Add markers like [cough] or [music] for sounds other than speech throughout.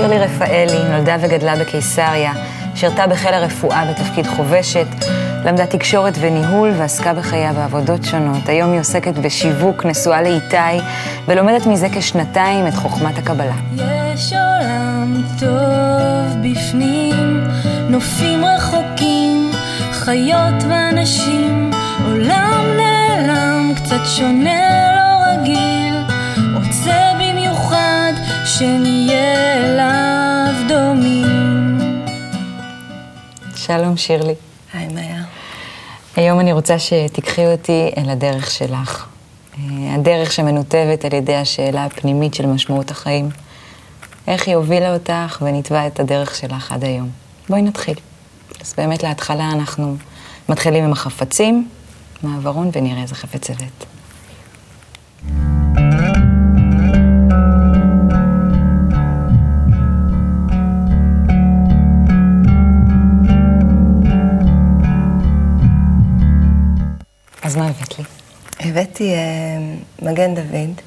שירלי רפאלי נולדה וגדלה בקיסריה, שירתה בחיל הרפואה בתפקיד חובשת, למדה תקשורת וניהול ועסקה בחייה בעבודות שונות. היום היא עוסקת בשיווק, נשואה לאיתי, ולומדת מזה כשנתיים את חוכמת הקבלה. יש עולם טוב בפנים, נופים רחוקים, חיות ואנשים, עולם נעלם, קצת שונה, לא רגיל, שנהיה אליו דומים. שלום שירלי. היי, מאיה. היום אני רוצה שתיקחי אותי אל הדרך שלך. אה, הדרך שמנותבת על ידי השאלה הפנימית של משמעות החיים. איך היא הובילה אותך וניתבה את הדרך שלך עד היום. בואי נתחיל. אז באמת להתחלה אנחנו מתחילים עם החפצים, מעברון, ונראה איזה חפץ הבאת. אז מה הבאת לי? הבאתי אה, מגן דוד,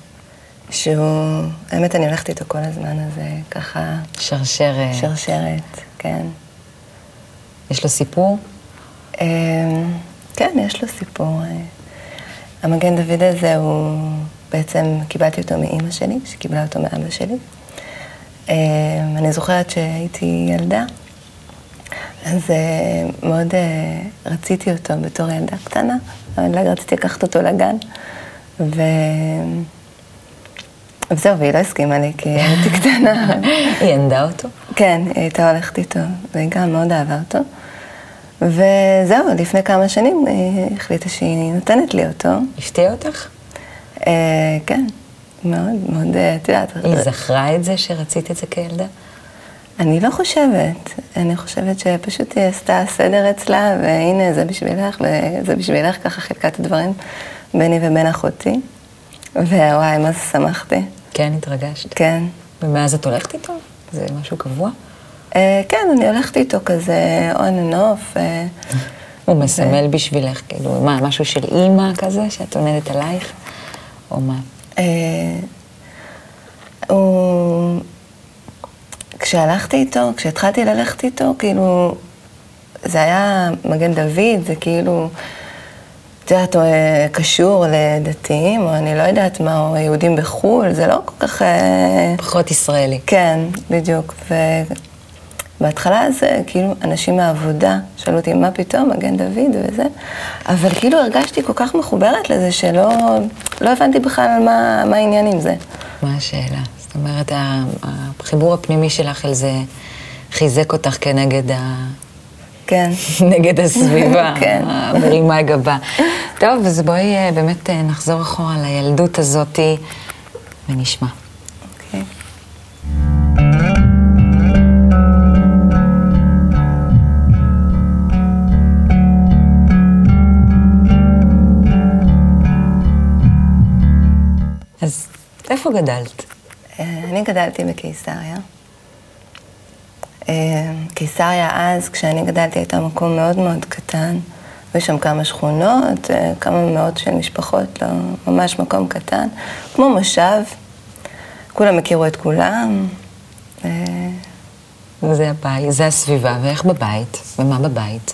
שהוא, האמת אני הולכת איתו כל הזמן, אז זה ככה שרשרת. שרשרת, כן. יש לו סיפור? אה, כן, יש לו סיפור. אה. המגן דוד הזה הוא, בעצם קיבלתי אותו מאימא שלי, שקיבלה אותו מאבא שלי. אה, אני זוכרת שהייתי ילדה, אז אה, מאוד אה, רציתי אותו בתור ילדה קטנה, רציתי לקחת אותו לגן. ו... וזהו, והיא לא הסכימה לי, כי הייתי קטנה. [laughs] היא ענדה אותו? כן, היא הייתה הולכת איתו, והיא גם מאוד אהבה אותו. וזהו, לפני כמה שנים היא החליטה שהיא נותנת לי אותו. הפתיע אותך? אה, כן, מאוד, מאוד, אה, את יודעת. היא זכרה את זה שרצית את זה כילדה? אני לא חושבת, אני חושבת שפשוט היא עשתה סדר אצלה, והנה זה בשבילך, וזה בשבילך, ככה חילקה את הדברים ביני ובין אחותי. ווואי, מה זה שמחתי. כן, התרגשת. כן. ומאז את הולכת איתו? זה משהו קבוע? אה, כן, אני הולכת איתו כזה and off. אה, הוא מסמל בשבילך, כאילו, מה, משהו של אימא כזה, שאת עונדת עלייך? או מה? אה, הוא... כשהלכתי איתו, כשהתחלתי ללכת איתו, כאילו, זה היה מגן דוד, זה כאילו, את יודעת, הוא אה, קשור לדתיים, או אני לא יודעת מה, או יהודים בחו"ל, זה לא כל כך... אה, פחות ישראלי. כן, בדיוק. ובהתחלה זה, כאילו, אנשים מהעבודה שאלו אותי, מה פתאום, מגן דוד וזה, אבל כאילו הרגשתי כל כך מחוברת לזה, שלא לא הבנתי בכלל מה, מה העניין עם זה. מה השאלה? זאת אומרת, החיבור הפנימי שלך אל זה חיזק אותך כנגד ה... כן. [laughs] נגד הסביבה, [laughs] כן. מרימה גבה. טוב, אז בואי אה, באמת אה, נחזור אחורה לילדות הזאתי ונשמע. אוקיי. אז איפה גדלת? אה, אני גדלתי בקיסריה. אה, קיסריה אז, כשאני גדלתי, הייתה מקום מאוד מאוד קטן. היו שם כמה שכונות, אה, כמה מאות של משפחות, לא, ממש מקום קטן. כמו מושב, כולם הכירו את כולם. אה, זה הבית, זה הסביבה, ואיך בבית? ומה בבית?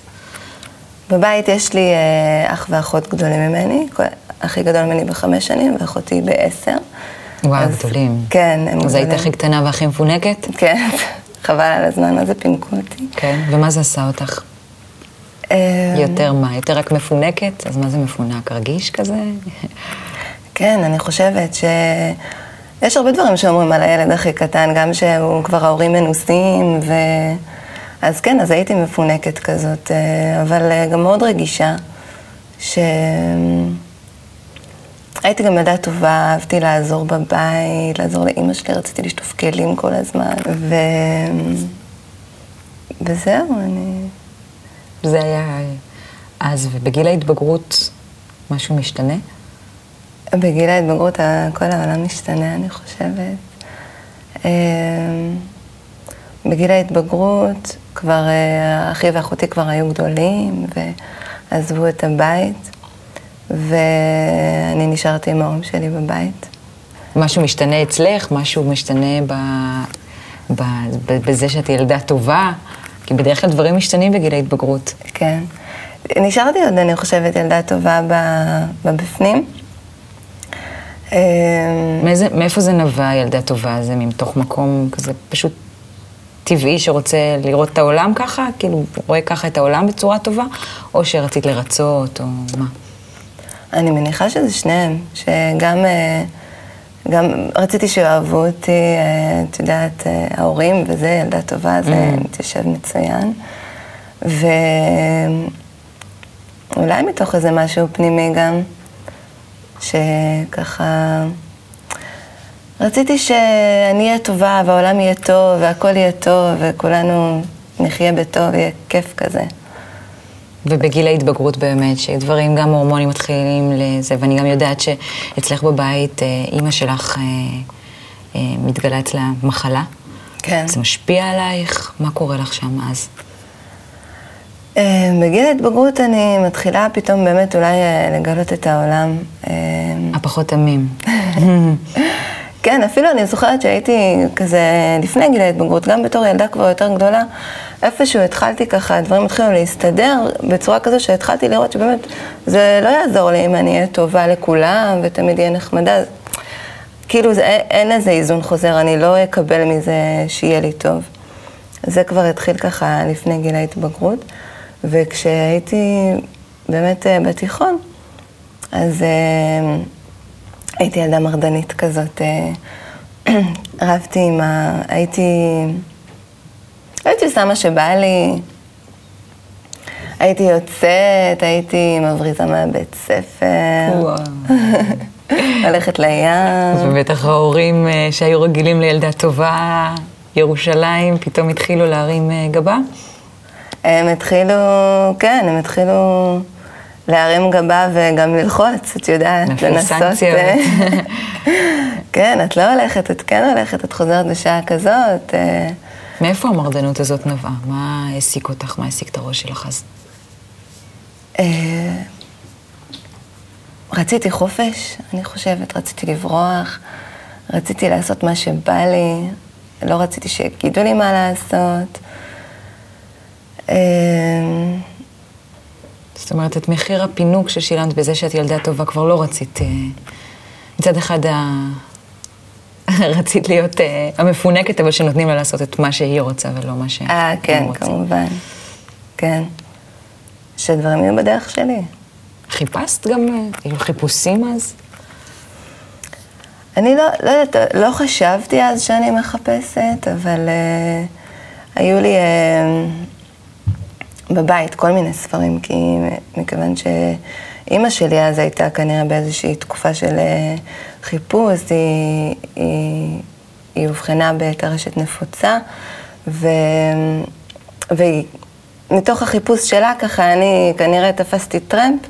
בבית יש לי אח ואחות גדולים ממני, הכי גדול ממני בחמש שנים, ואחותי בעשר. וואו, אז- גדולים. כן, הם אז היית גדולים. הכי קטנה והכי מפונקת? כן, [laughs] חבל על הזמן, מה זה פינקו אותי. כן. ומה זה עשה אותך? אה, יותר מה? יותר רק מפונקת? אז מה זה מפונק? רגיש כזה? כן, אני חושבת ש... יש הרבה דברים שאומרים על הילד הכי קטן, גם שהוא כבר ההורים מנוסים, ו... אז כן, אז הייתי מפונקת כזאת, אה, אבל אה, גם מאוד רגישה, ש... הייתי גם ילדה טובה, אהבתי לעזור בבית, לעזור לאימא שלי, רציתי לשטוף כלים כל הזמן, ו... וזהו, אני... זה היה אז, ובגיל ההתבגרות משהו משתנה? בגיל ההתבגרות כל העולם משתנה, אני חושבת. אמ, בגיל ההתבגרות כבר אה, אחי ואחותי כבר היו גדולים ועזבו את הבית, ואני נשארתי עם ההורים שלי בבית. משהו משתנה אצלך? משהו משתנה ב... בזה שאת ילדה טובה, כי בדרך כלל דברים משתנים בגיל ההתבגרות. כן. נשארתי עוד, אני חושבת, ילדה טובה בבפנים. אמ, מאיזה, מאיפה זה נבע, ילדה טובה? זה מתוך מקום כזה פשוט טבעי שרוצה לראות את העולם ככה? כאילו, רואה ככה את העולם בצורה טובה? או שרצית לרצות, או מה? אני מניחה שזה שניהם, שגם אה, גם רציתי שאוהבו אותי, אה, את יודעת, אה, ההורים וזה, ילדה טובה, זה mm. מתיישב מצוין. ואולי מתוך איזה משהו פנימי גם, שככה... רציתי שאני אהיה טובה, והעולם יהיה טוב, והכל יהיה טוב, וכולנו נחיה בטוב, יהיה כיף כזה. ובגיל ההתבגרות באמת, שדברים, גם הורמונים מתחילים לזה, ואני גם יודעת שאצלך בבית, אה, אימא שלך אה, אה, מתגלה אצלה מחלה. כן. זה משפיע עלייך? מה קורה לך שם אז? בגיל ההתבגרות אני מתחילה פתאום באמת אולי לגלות את העולם. הפחות תמים. [laughs] כן, אפילו אני זוכרת שהייתי כזה לפני גיל ההתבגרות, גם בתור ילדה כבר יותר גדולה, איפשהו התחלתי ככה, הדברים התחילו להסתדר בצורה כזו שהתחלתי לראות שבאמת זה לא יעזור לי אם אני אהיה טובה לכולם ותמיד אהיה נחמדה. כאילו זה, אין איזה איזון חוזר, אני לא אקבל מזה שיהיה לי טוב. זה כבר התחיל ככה לפני גיל ההתבגרות, וכשהייתי באמת אה, בתיכון, אז... אה, הייתי ילדה מרדנית כזאת. אה, [clears throat] רבתי עם ה... הייתי... הייתי עושה מה שבא לי. הייתי יוצאת, הייתי מבריזה מהבית ספר. [laughs] הולכת לים. ובטח ההורים אה, שהיו רגילים לילדה טובה, ירושלים, פתאום התחילו להרים אה, גבה? הם התחילו, כן, הם התחילו... להרים גבה וגם ללחוץ, את יודעת, לנסות. אה, [laughs] כן, את לא הולכת, את כן הולכת, את חוזרת בשעה כזאת. אה. מאיפה המרדנות הזאת נבעה? מה העסיק אותך? מה העסיק את הראש שלך אז? אה, רציתי חופש, אני חושבת, רציתי לברוח, רציתי לעשות מה שבא לי, לא רציתי שיגידו לי מה לעשות. זאת אומרת, את מחיר הפינוק ששילמת בזה שאת ילדה טובה כבר לא רצית. אה, מצד אחד. [laughs] רצית להיות uh, המפונקת, אבל שנותנים לה לעשות את מה שהיא רוצה ולא מה שהם רוצים. אה, כן. כמובן. כן. שדברים יהיו בדרך שלי. חיפשת גם, אה, היו חיפושים אז? אני לא, לא יודעת, לא חשבתי אז שאני מחפשת, אבל uh, היו לי... Uh, בבית כל מיני ספרים, כי מכיוון שאימא שלי אז הייתה כנראה באיזושהי תקופה של אה, חיפוש, היא, היא, היא אובחנה בטרשת נפוצה, ו, ומתוך החיפוש שלה ככה אני כנראה תפסתי טרמפ,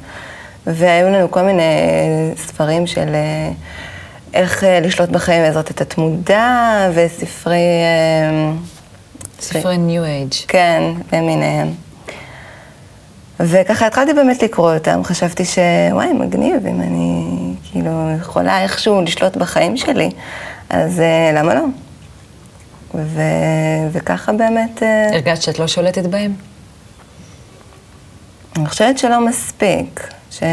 והיו לנו כל מיני ספרים של אה, איך אה, לשלוט בחיים בעזרת התת-מודע, וספרי... ספרי ניו אייג'. כן, למיניהם. וככה התחלתי באמת לקרוא אותם, חשבתי שוואי, מגניב, אם אני כאילו יכולה איכשהו לשלוט בחיים שלי, אז uh, למה לא? ו... וככה באמת... Uh... הרגשת שאת לא שולטת בהם? אני חושבת שלא מספיק. ש...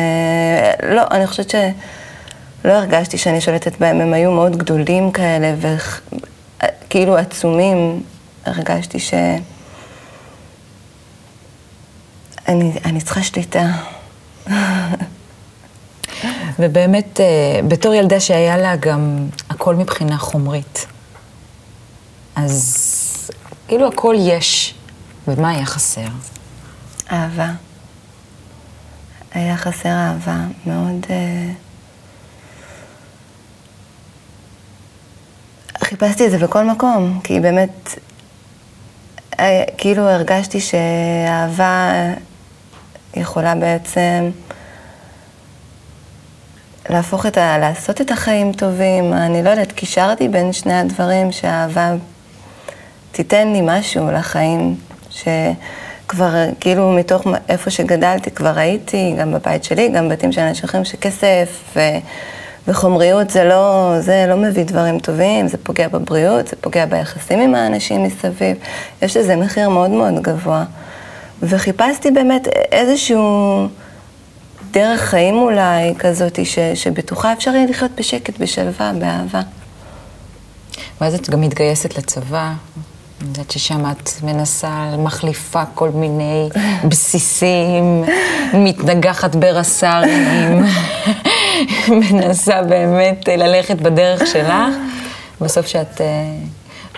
לא, אני חושבת שלא הרגשתי שאני שולטת בהם, הם היו מאוד גדולים כאלה, וכאילו עצומים, הרגשתי ש... אני, אני צריכה שליטה. ובאמת, אה, בתור ילדה שהיה לה גם הכל מבחינה חומרית, אז כאילו הכל יש, ומה היה חסר? אהבה. היה חסר אהבה מאוד... אה, חיפשתי את זה בכל מקום, כי באמת, אה, כאילו הרגשתי שאהבה יכולה בעצם להפוך את ה... לעשות את החיים טובים. אני לא יודעת, קישרתי בין שני הדברים, שהאהבה תיתן לי משהו לחיים, שכבר כאילו מתוך איפה שגדלתי כבר ראיתי, גם בבית שלי, גם בתים של אנשים אחרים, שכסף ו... וחומריות זה לא, זה לא מביא דברים טובים, זה פוגע בבריאות, זה פוגע ביחסים עם האנשים מסביב. יש לזה מחיר מאוד מאוד גבוה. וחיפשתי באמת איזשהו דרך חיים אולי כזאת, ש, שבתוכה אפשר יהיה לחיות בשקט, בשלווה, באהבה. ואז את גם מתגייסת לצבא. אני יודעת ששם את מנסה, מחליפה כל מיני [laughs] בסיסים, מתנגחת ברס"רים, [laughs] מנסה באמת ללכת בדרך שלך. בסוף שאת uh,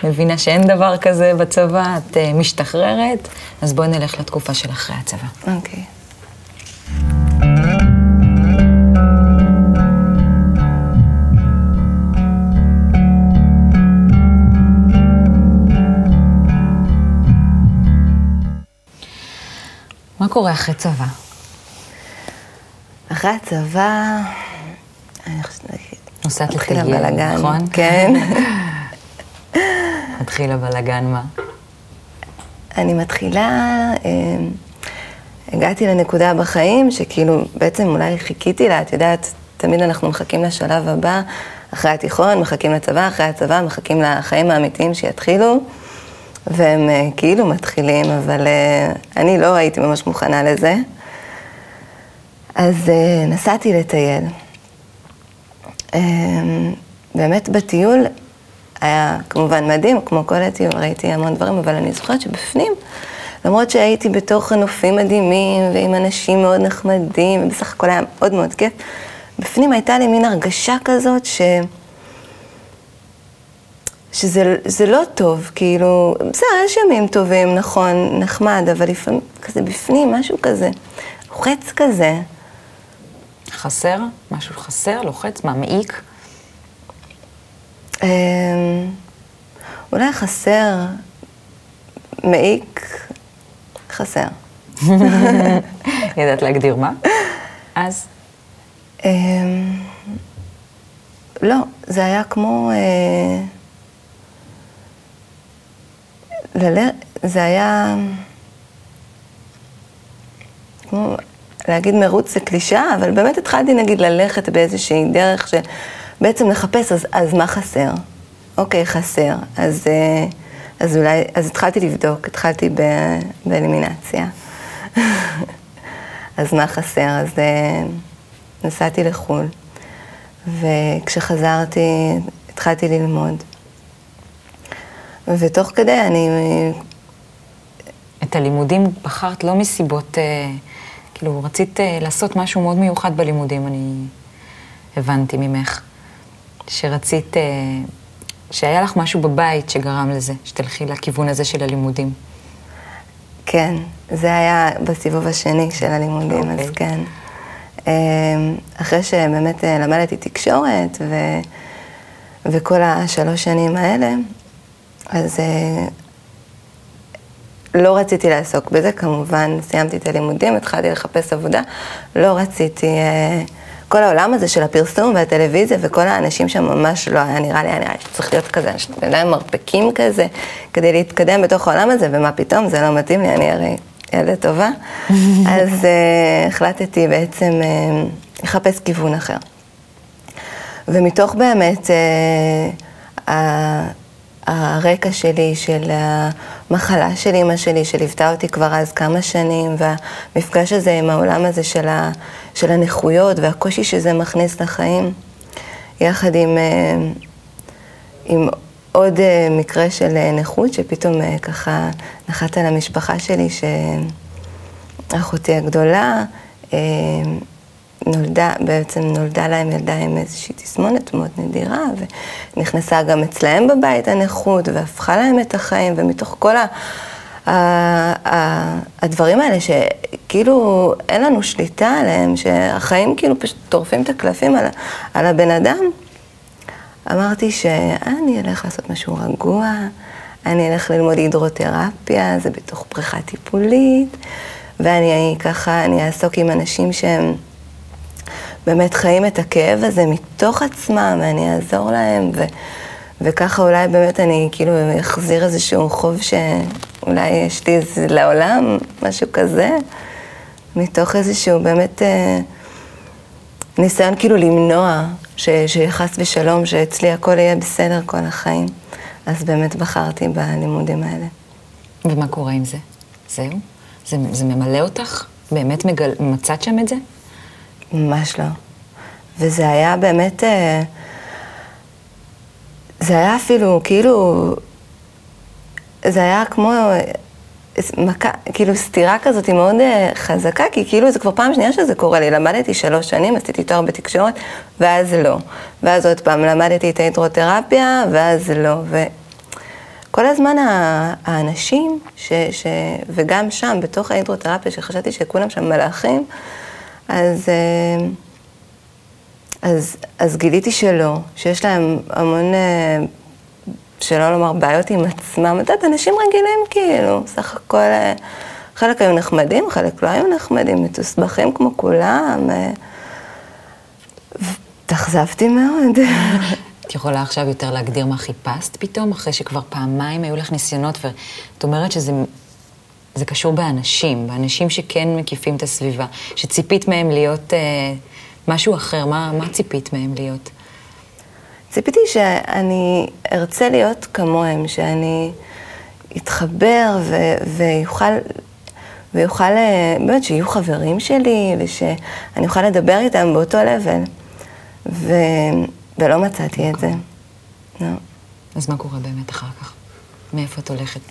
מבינה שאין דבר כזה בצבא, את uh, משתחררת, אז בואי נלך לתקופה של אחרי הצבא. אוקיי. Okay. מה קורה אחרי צבא? אחרי הצבא, אני חושבת... נוסעת לטייל, נכון? כן. [laughs] מתחיל הבלגן, מה? אני מתחילה, אה, הגעתי לנקודה בחיים שכאילו בעצם אולי חיכיתי לה, את יודעת, תמיד אנחנו מחכים לשלב הבא, אחרי התיכון, מחכים לצבא, אחרי הצבא, מחכים לחיים האמיתיים שיתחילו, והם אה, כאילו מתחילים, אבל אה, אני לא הייתי ממש מוכנה לזה. אז נסעתי לטייל. באמת בטיול היה כמובן מדהים, כמו כל הטיול, ראיתי המון דברים, אבל אני זוכרת שבפנים, למרות שהייתי בתוך נופים מדהימים ועם אנשים מאוד נחמדים, ובסך הכל היה מאוד מאוד כיף, בפנים הייתה לי מין הרגשה כזאת ש... שזה לא טוב, כאילו, בסדר, יש ימים טובים, נכון, נחמד, אבל לפעמים כזה בפנים, משהו כזה, לוחץ כזה. חסר? משהו חסר? לוחץ? מה, מעיק? אולי חסר, מעיק, חסר. ידעת להגדיר מה? אז? אמ, לא, זה היה כמו... אה, זה היה... כמו להגיד מרוץ זה קלישאה, אבל באמת התחלתי נגיד ללכת באיזושהי דרך של בעצם לחפש, אז, אז מה חסר? אוקיי, חסר. אז, אה, אז אולי, אז התחלתי לבדוק, התחלתי באלימינציה. [laughs] אז מה חסר? אז אה, נסעתי לחו"ל, וכשחזרתי התחלתי ללמוד. ותוך כדי אני... את הלימודים בחרת לא מסיבות, אה, כאילו, רצית לעשות משהו מאוד מיוחד בלימודים, אני הבנתי ממך. שרצית, אה, שהיה לך משהו בבית שגרם לזה, שתלכי לכיוון הזה של הלימודים. כן, זה היה בסיבוב השני של הלימודים, okay. אז אוקיי. כן. אה, אחרי שבאמת אה, למדתי תקשורת ו... וכל השלוש שנים האלה, אז לא רציתי לעסוק בזה, כמובן סיימתי את הלימודים, התחלתי לחפש עבודה, לא רציתי... כל העולם הזה של הפרסום והטלוויזיה וכל האנשים שם ממש לא היה נראה לי, היה נראה לי שצריך להיות כזה, ידיים מרפקים כזה, כדי להתקדם בתוך העולם הזה, ומה פתאום, זה לא מתאים לי, אני הרי ילדה טובה. [laughs] אז uh, החלטתי בעצם uh, לחפש כיוון אחר. ומתוך באמת uh, הרקע שלי, של המחלה של אימא שלי, שליוותה אותי כבר אז כמה שנים, והמפגש הזה עם העולם הזה של, ה, של הנכויות והקושי שזה מכניס לחיים, יחד עם, אה, עם עוד אה, מקרה של אה, נכות, שפתאום ככה נחת על המשפחה שלי, שאחותי הגדולה, נולדה, בעצם נולדה להם ילדה עם איזושהי תסמונת מאוד נדירה, ונכנסה גם אצלהם בבית הנכות, והפכה להם את החיים, ומתוך כל ה... הדברים האלה שכאילו אין לנו שליטה עליהם, שהחיים כאילו פשוט טורפים את הקלפים על, על הבן אדם, אמרתי שאני אלך לעשות משהו רגוע, אני אלך ללמוד הידרותרפיה, זה בתוך בריכה טיפולית, ואני ככה, אני אעסוק עם אנשים שהם... באמת חיים את הכאב הזה מתוך עצמם, ואני אעזור להם, ו, וככה אולי באמת אני כאילו אחזיר איזשהו חוב שאולי יש לי איזה לעולם, משהו כזה, מתוך איזשהו באמת אה, ניסיון כאילו למנוע ש, שחס ושלום, שאצלי הכל יהיה בסדר כל החיים. אז באמת בחרתי בלימודים האלה. ומה קורה עם זה? זהו? זה, זה ממלא אותך? באמת מגל... מצאת שם את זה? ממש לא. וזה היה באמת... אה, זה היה אפילו, כאילו... זה היה כמו מכה, כאילו סתירה כזאת היא מאוד uh, חזקה, כי כאילו זה כבר פעם שנייה שזה קורה לי. למדתי שלוש שנים, עשיתי תואר בתקשורת, ואז לא. ואז עוד פעם למדתי את ההידרותרפיה, ואז לא. וכל הזמן האנשים, ש, ש, וגם שם, בתוך ההידרותרפיה, שחשבתי שכולם שם מלאכים, אז, uh, אז, אז גיליתי שלא, שיש להם המון... שלא לומר בעיות עם עצמם, את יודעת, אנשים רגילים כאילו, סך הכל, אה, חלק היו נחמדים, חלק לא היו נחמדים, מתוסבכים כמו כולם. אה, התאכזבתי מאוד. [laughs] את יכולה עכשיו יותר להגדיר מה חיפשת פתאום, אחרי שכבר פעמיים היו לך ניסיונות, ואת אומרת שזה זה קשור באנשים, באנשים שכן מקיפים את הסביבה, שציפית מהם להיות אה, משהו אחר, מה, מה ציפית מהם להיות? ציפיתי שאני ארצה להיות כמוהם, שאני אתחבר ו- ויוכל, ויוכל, אה, באמת, שיהיו חברים שלי, ושאני אוכל לדבר איתם באותו לבל. ו... ולא מצאתי את זה. לא. אז מה קורה באמת אחר כך? מאיפה את הולכת?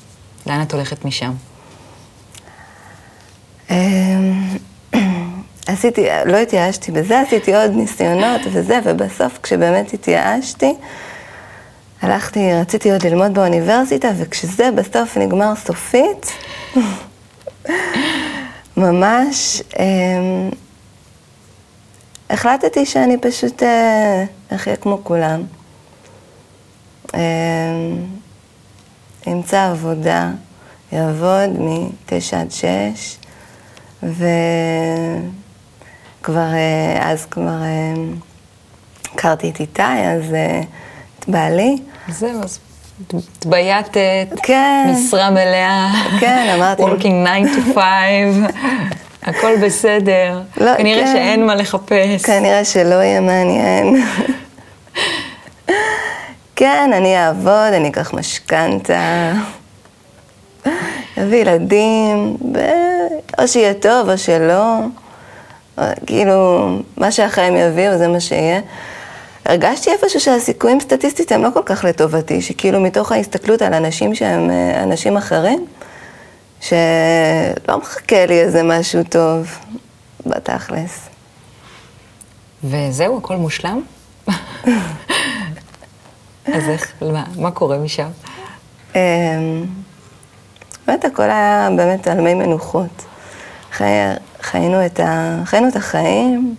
לאן את הולכת משם? אמ, עשיתי, לא התייאשתי בזה, עשיתי עוד ניסיונות וזה, ובסוף כשבאמת התייאשתי, הלכתי, רציתי עוד ללמוד באוניברסיטה, וכשזה בסוף נגמר סופית, [laughs] ממש אה, החלטתי שאני פשוט אה, אחיה כמו כולם. אה, אמצא עבודה, יעבוד מ-9 עד 6, ו... כבר, אה, אז כבר אה, הכרתי את איתי, אז אה, את בעלי. זהו, אז התבייתת, כן, משרה מלאה, כן, אמרתי. working 9 to 5, הכל בסדר. לא, כנראה כן. שאין מה לחפש. כנראה שלא יהיה מעניין. כן, אני אעבוד, אני אקח משכנתה, אביא ילדים, או שיהיה טוב או שלא. כאילו, מה שהחיים יביאו זה מה שיהיה. הרגשתי איפשהו שהסיכויים סטטיסטית הם לא כל כך לטובתי, שכאילו מתוך ההסתכלות על אנשים שהם אה, אנשים אחרים, שלא מחכה לי איזה משהו טוב, בתכלס. וזהו, הכל מושלם? [laughs] אז איך, מה, מה קורה משם? אמ, באמת הכל היה באמת על מי מנוחות. חי, חיינו את, ה, חיינו את החיים,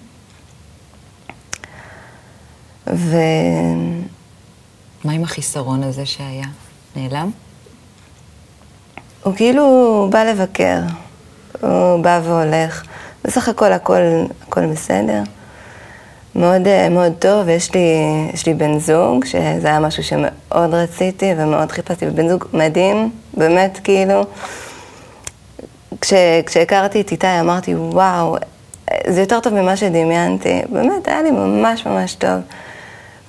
ו... מה עם החיסרון הזה שהיה? נעלם? הוא כאילו בא לבקר, הוא בא והולך. בסך הכל הכל, הכל בסדר. מאוד, מאוד טוב, יש לי, יש לי בן זוג, שזה היה משהו שמאוד רציתי ומאוד חיפשתי, ובן זוג מדהים, באמת כאילו. כש, כשהכרתי את איתי אמרתי, וואו, זה יותר טוב ממה שדמיינתי. באמת, היה לי ממש ממש טוב.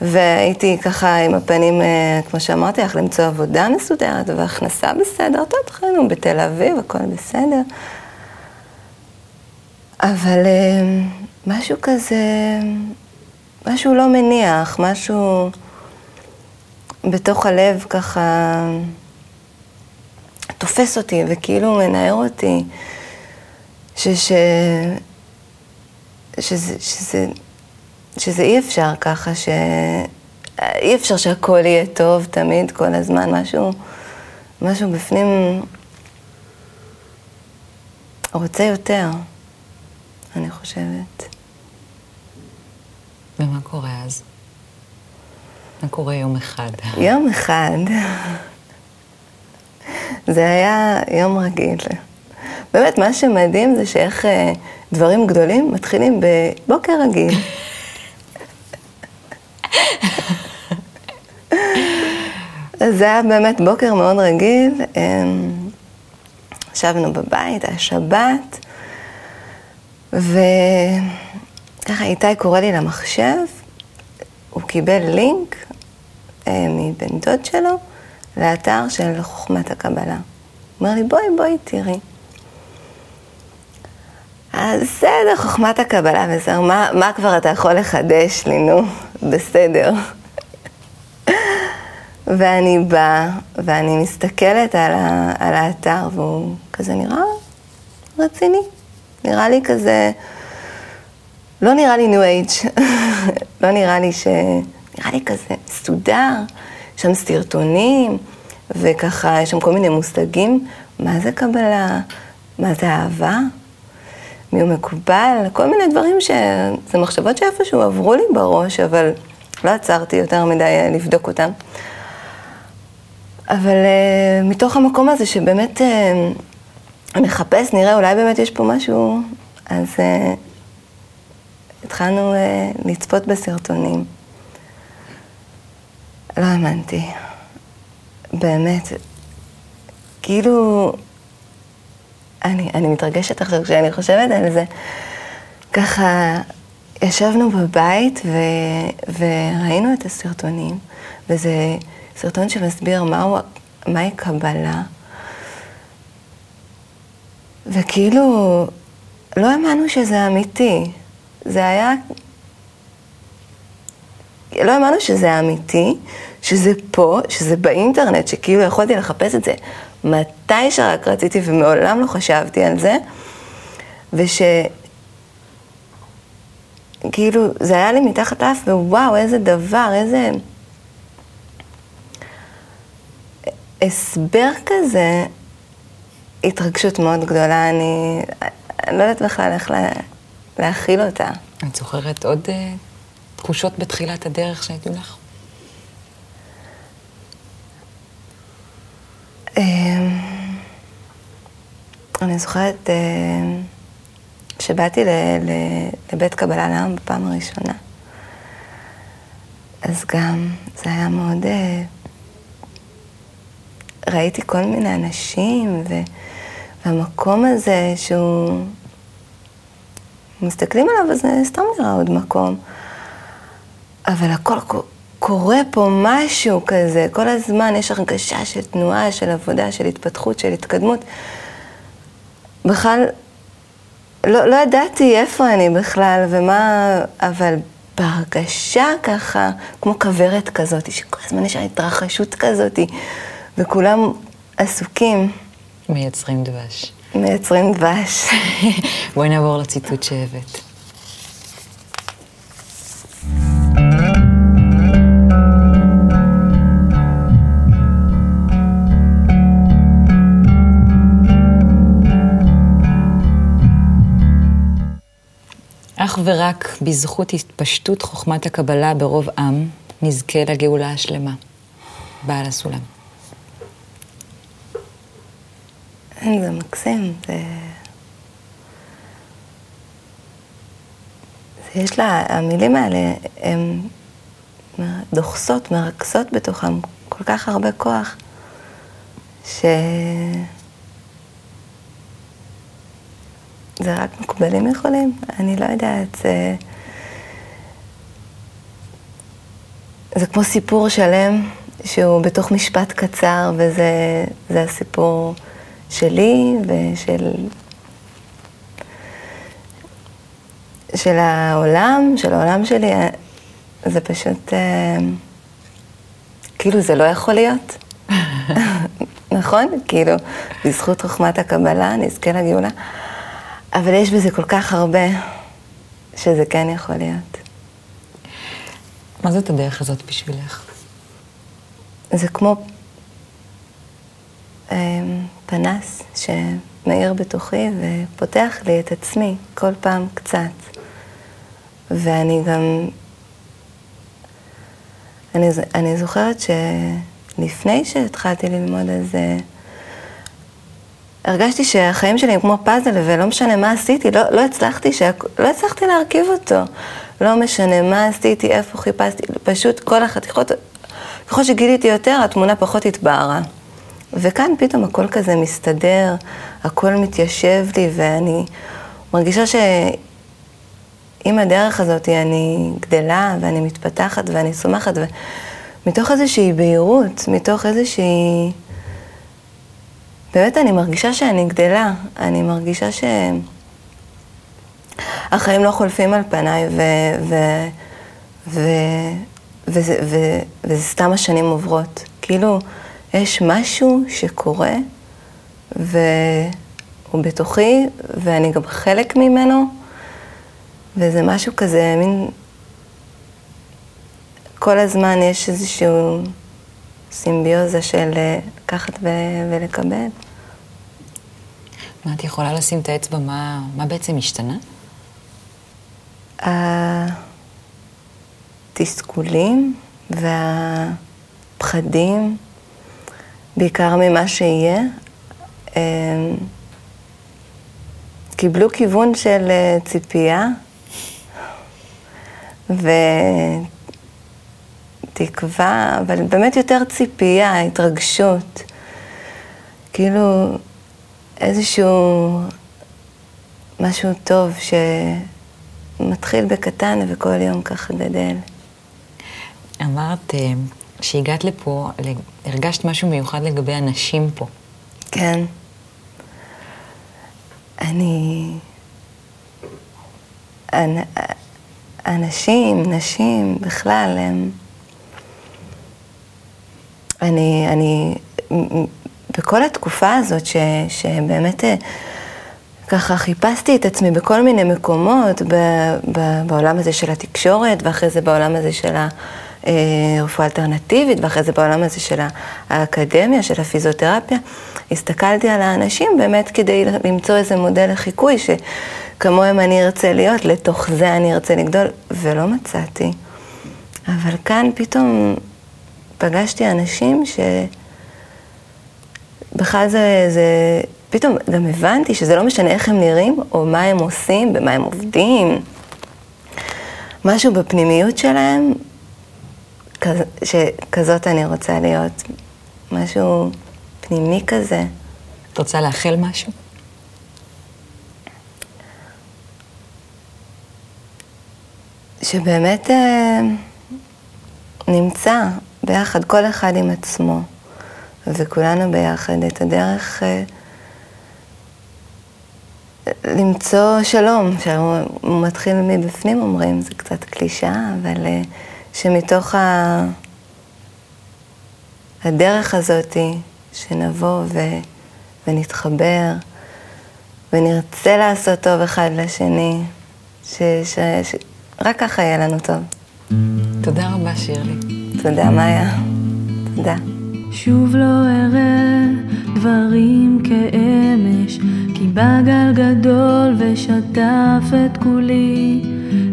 והייתי ככה עם הפנים, אה, כמו שאמרתי לך, למצוא עבודה מסודרת והכנסה בסדר. טוב, חיינו בתל אביב, הכל בסדר. אבל אה, משהו כזה, משהו לא מניח, משהו בתוך הלב ככה... תופס אותי וכאילו מנער אותי, ש, ש, שזה, שזה, שזה אי אפשר ככה, שאי אפשר שהכל יהיה טוב תמיד, כל הזמן, משהו, משהו בפנים רוצה יותר, אני חושבת. ומה קורה אז? מה קורה יום אחד? יום אחד. זה היה יום רגיל. באמת, מה שמדהים זה שאיך אה, דברים גדולים מתחילים בבוקר רגיל. אז זה היה באמת בוקר מאוד רגיל. אמ, ישבנו בבית, היה שבת, וככה איתי קורא לי למחשב, הוא קיבל לינק אה, מבן דוד שלו לאתר של חוכמת הקבלה. אומר לי, בואי, בואי, תראי. אז בסדר, חוכמת הקבלה, בסדר, מה, מה כבר אתה יכול לחדש לי, נו? בסדר. ואני באה, ואני מסתכלת על, ה, על האתר, והוא כזה נראה רציני. נראה לי כזה, לא נראה לי ניו אייג', [laughs] לא נראה לי ש... נראה לי כזה מסודר, שם סרטונים, וככה, יש שם כל מיני מושגים, מה זה קבלה, מה זה אהבה, מי הוא מקובל, כל מיני דברים ש... זה מחשבות שאיפשהו עברו לי בראש, אבל לא עצרתי יותר מדי לבדוק אותם. אבל uh, מתוך המקום הזה שבאמת uh, מחפש, נראה, אולי באמת יש פה משהו, אז uh, התחלנו uh, לצפות בסרטונים. לא האמנתי. באמת. כאילו, אני, אני מתרגשת עכשיו כשאני חושבת על זה. ככה, ישבנו בבית ו, וראינו את הסרטונים, וזה סרטון שמסביר מהו, מהי קבלה. וכאילו, לא האמנו שזה אמיתי. זה היה... לא האמנו שזה אמיתי, שזה פה, שזה באינטרנט, שכאילו יכולתי לחפש את זה מתי שרק רציתי ומעולם לא חשבתי על זה, וש... כאילו, זה היה לי מתחת לאף, ווואו, איזה דבר, איזה... הסבר כזה, התרגשות מאוד גדולה, אני, אני לא יודעת בכלל איך לה, להכיל אותה. את זוכרת עוד uh, תחושות בתחילת הדרך שהייתם לך? אני זוכרת אה, שבאתי לבית קבלה לעם בפעם הראשונה. אז גם זה היה מאוד... אה, ראיתי כל מיני אנשים, והמקום הזה שהוא... מסתכלים עליו, אז זה סתם נראה עוד מקום. אבל הכל קורה פה משהו כזה, כל הזמן יש הרגשה של תנועה, של עבודה, של התפתחות, של התקדמות. בכלל, לא, לא ידעתי איפה אני בכלל ומה, אבל בהרגשה ככה, כמו כוורת כזאת, שכל הזמן יש התרחשות כזאת, וכולם עסוקים. מייצרים דבש. מייצרים דבש. [laughs] בואי נעבור לציטוט שהבאת. ורק בזכות התפשטות חוכמת הקבלה ברוב עם, נזכה לגאולה השלמה. בעל הסולם. זה מקסים, זה... זה יש לה, המילים האלה, הן דוחסות, מרכזות בתוכן כל כך הרבה כוח, ש... זה רק מקובלים יכולים? אני לא יודעת, זה... זה כמו סיפור שלם שהוא בתוך משפט קצר, וזה הסיפור שלי ושל... של העולם, של העולם שלי, זה פשוט... אה, כאילו זה לא יכול להיות. [laughs] נכון? כאילו, בזכות חוכמת הקבלה נזכה לגאולה. אבל יש בזה כל כך הרבה שזה כן יכול להיות. מה זאת הדרך הזאת בשבילך? זה כמו אה, פנס שמאיר בתוכי ופותח לי את עצמי כל פעם קצת. ואני גם... אני, אני זוכרת שלפני שהתחלתי ללמוד על זה, הרגשתי שהחיים שלי הם כמו פאזל, ולא משנה מה עשיתי, לא, לא, הצלחתי, שה... לא הצלחתי להרכיב אותו. לא משנה מה עשיתי, איפה חיפשתי, פשוט כל החתיכות, ככל שגיליתי יותר, התמונה פחות התבהרה. וכאן פתאום הכל כזה מסתדר, הכל מתיישב לי, ואני מרגישה עם הדרך הזאת אני גדלה ואני מתפתחת ואני צומחת, ומתוך איזושהי בהירות, מתוך איזושהי... באמת אני מרגישה שאני גדלה, אני מרגישה שהחיים לא חולפים על פניי, ו... ו... ו... וזה, ו... וזה סתם השנים עוברות. כאילו, יש משהו שקורה, והוא בתוכי, ואני גם חלק ממנו, וזה משהו כזה, מין... כל הזמן יש איזשהו סימביוזה של אה, לקחת ו... ולקבל. מה, את יכולה לשים את האצבע, מה, מה בעצם השתנה? התסכולים והפחדים, בעיקר ממה שיהיה, קיבלו כיוון של אה, ציפייה ותקווה, אבל באמת יותר ציפייה, התרגשות. כאילו איזשהו משהו טוב שמתחיל בקטן וכל יום ככה גדל. אמרת אה, שהגעת לפה, הרגשת משהו מיוחד לגבי הנשים פה. כן. אני... אנשים, נשים, בכלל, הם... אני, אני, בכל התקופה הזאת, ש, שבאמת אה, ככה חיפשתי את עצמי בכל מיני מקומות, ב, ב, בעולם הזה של התקשורת, ואחרי זה בעולם הזה של הרפואה האלטרנטיבית, ואחרי זה בעולם הזה של האקדמיה, של הפיזיותרפיה, הסתכלתי על האנשים באמת כדי למצוא איזה מודל לחיקוי שכמוהם אני ארצה להיות, לתוך זה אני ארצה לגדול, ולא מצאתי. אבל כאן פתאום פגשתי אנשים ש... בכלל זה, זה, פתאום גם הבנתי שזה לא משנה איך הם נראים, או מה הם עושים, במה הם עובדים. משהו בפנימיות שלהם, שכזאת אני רוצה להיות. משהו פנימי כזה. את רוצה לאחל משהו? שבאמת אה, נמצא ביחד, כל אחד עם עצמו. וכולנו ביחד את הדרך אה, למצוא שלום, שהוא מתחיל מבפנים אומרים, זה קצת קלישאה, אבל אה, שמתוך ה... הדרך הזאת, שנבוא ו... ונתחבר ונרצה לעשות טוב אחד לשני, ש... ש... ש... רק ככה יהיה לנו טוב. תודה רבה, שירלי. תודה, מאיה. תודה. שוב לא אראה דברים כאמש, כי בא גל גדול ושטף את כולי.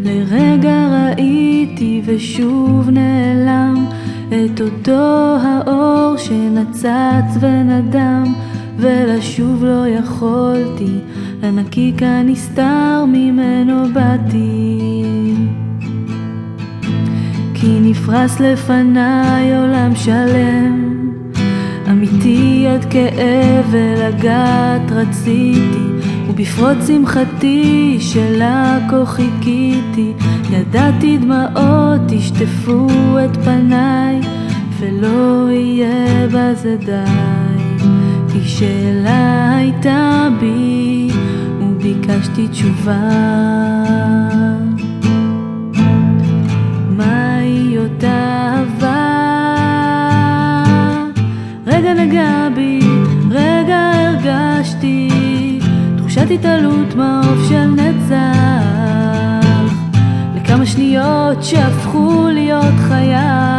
לרגע ראיתי ושוב נעלם את אותו האור שנצץ ונדם, ולשוב לא יכולתי, לנקיק הנסתר ממנו באתי. נפרס לפניי עולם שלם. אמיתי עד כאב ולגעת רציתי ובפרוץ שמחתי שלה כה חיכיתי. ידעתי דמעות ישטפו את פניי ולא יהיה בזה די. כי שאלה הייתה בי וביקשתי תשובה מהי אותה נגע בי, רגע הרגשתי תחושת התעלות מעוף של נצח. לכמה שניות שהפכו להיות חיי